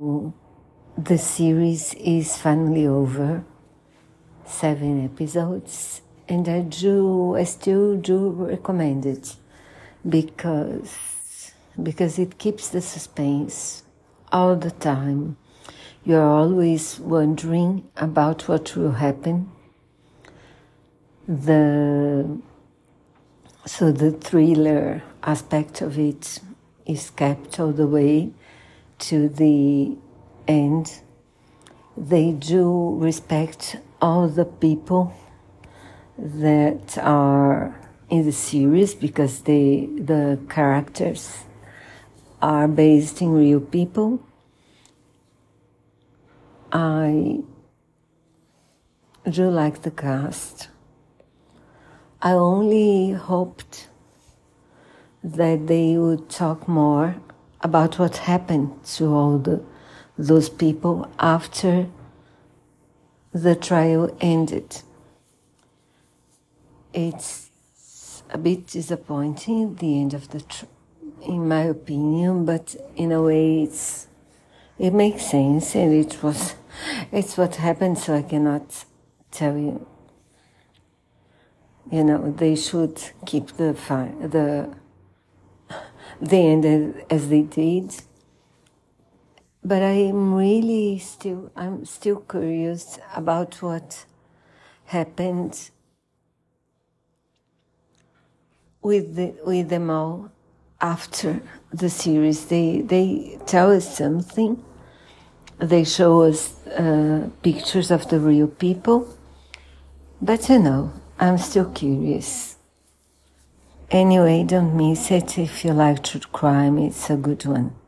The series is finally over, seven episodes, and I do, I still do recommend it because because it keeps the suspense all the time. You're always wondering about what will happen. The so the thriller aspect of it is kept all the way to the end. They do respect all the people that are in the series because they the characters are based in real people. I do like the cast. I only hoped that they would talk more about what happened to all the, those people after the trial ended. It's a bit disappointing, the end of the, in my opinion, but in a way it's, it makes sense and it was, it's what happened, so I cannot tell you. You know, they should keep the the the ended as they did. But I'm really still I'm still curious about what happened with the, with them all after the series. They they tell us something. They show us uh, pictures of the real people. But you know, I'm still curious. Anyway, don't miss it if you like true crime. It's a good one.